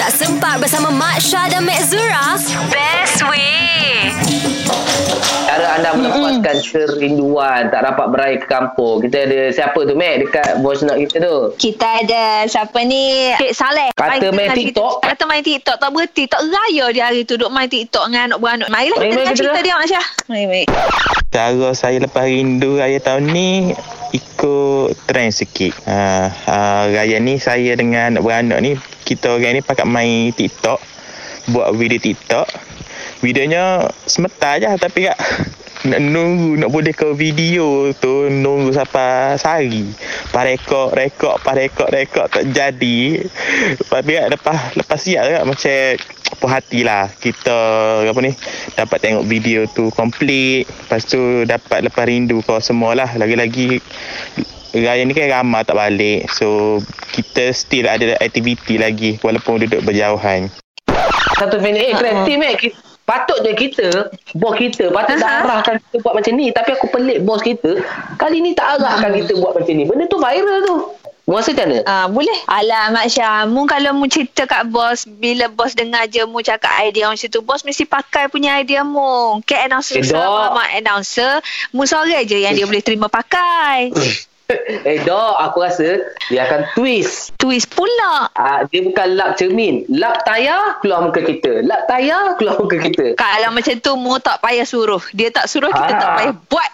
Tak sempat bersama Mak Syah dan Mek Zura? Best way. Cara anda melepaskan kerinduan tak dapat beraya ke kampung. Kita ada siapa tu Mac dekat voice note kita tu? Kita ada siapa ni? Cik Saleh. Kata main TikTok? Kita, kata main TikTok. Tak berhenti. Tak raya dia hari tu. Duk main TikTok dengan anak beranak. Marilah Mari, kita dengar kita cerita dia Mak Syah. Mari, mari. Cara saya lepas rindu raya tahun ni ikut trend sikit. Ha, ha, raya ni saya dengan anak beranak ni kita orang ni pakai main TikTok, buat video TikTok. Videonya sementara je tapi kak nak nunggu nak boleh ke video tu nunggu sampai sehari. Rekod, pas rekod, rekod tak jadi. Tapi kak lepas lepas siap kak macam puas hati lah. Kita apa ni dapat tengok video tu komplit. Lepas tu dapat lepas rindu kau semua lah. Lagi-lagi raya ni kan ramai tak balik. So kita still ada aktiviti lagi walaupun duduk berjauhan Satu minit. Eh, kreatif Mac. Ki- Patutnya kita, bos kita, patut dah arahkan kita buat macam ni. Tapi aku pelik bos kita. Kali ni tak arahkan kita buat macam ni. Benda tu viral tu. Mu rasa macam mana? Ah, boleh. Alah Mak Syah, mu kalau mu cerita kat bos, bila bos dengar je mu cakap idea macam tu, bos mesti pakai punya idea mu. Ke announcer Eh, sama mak announcer, mu sore je yang dia boleh terima pakai. eh, dok. Aku rasa dia akan twist. Twist pula. Ah, dia bukan lap cermin. Lap tayar, keluar muka kita. Lap tayar, keluar muka kita. Kalau macam tu mu tak payah suruh. Dia tak suruh, kita Ah. tak payah buat.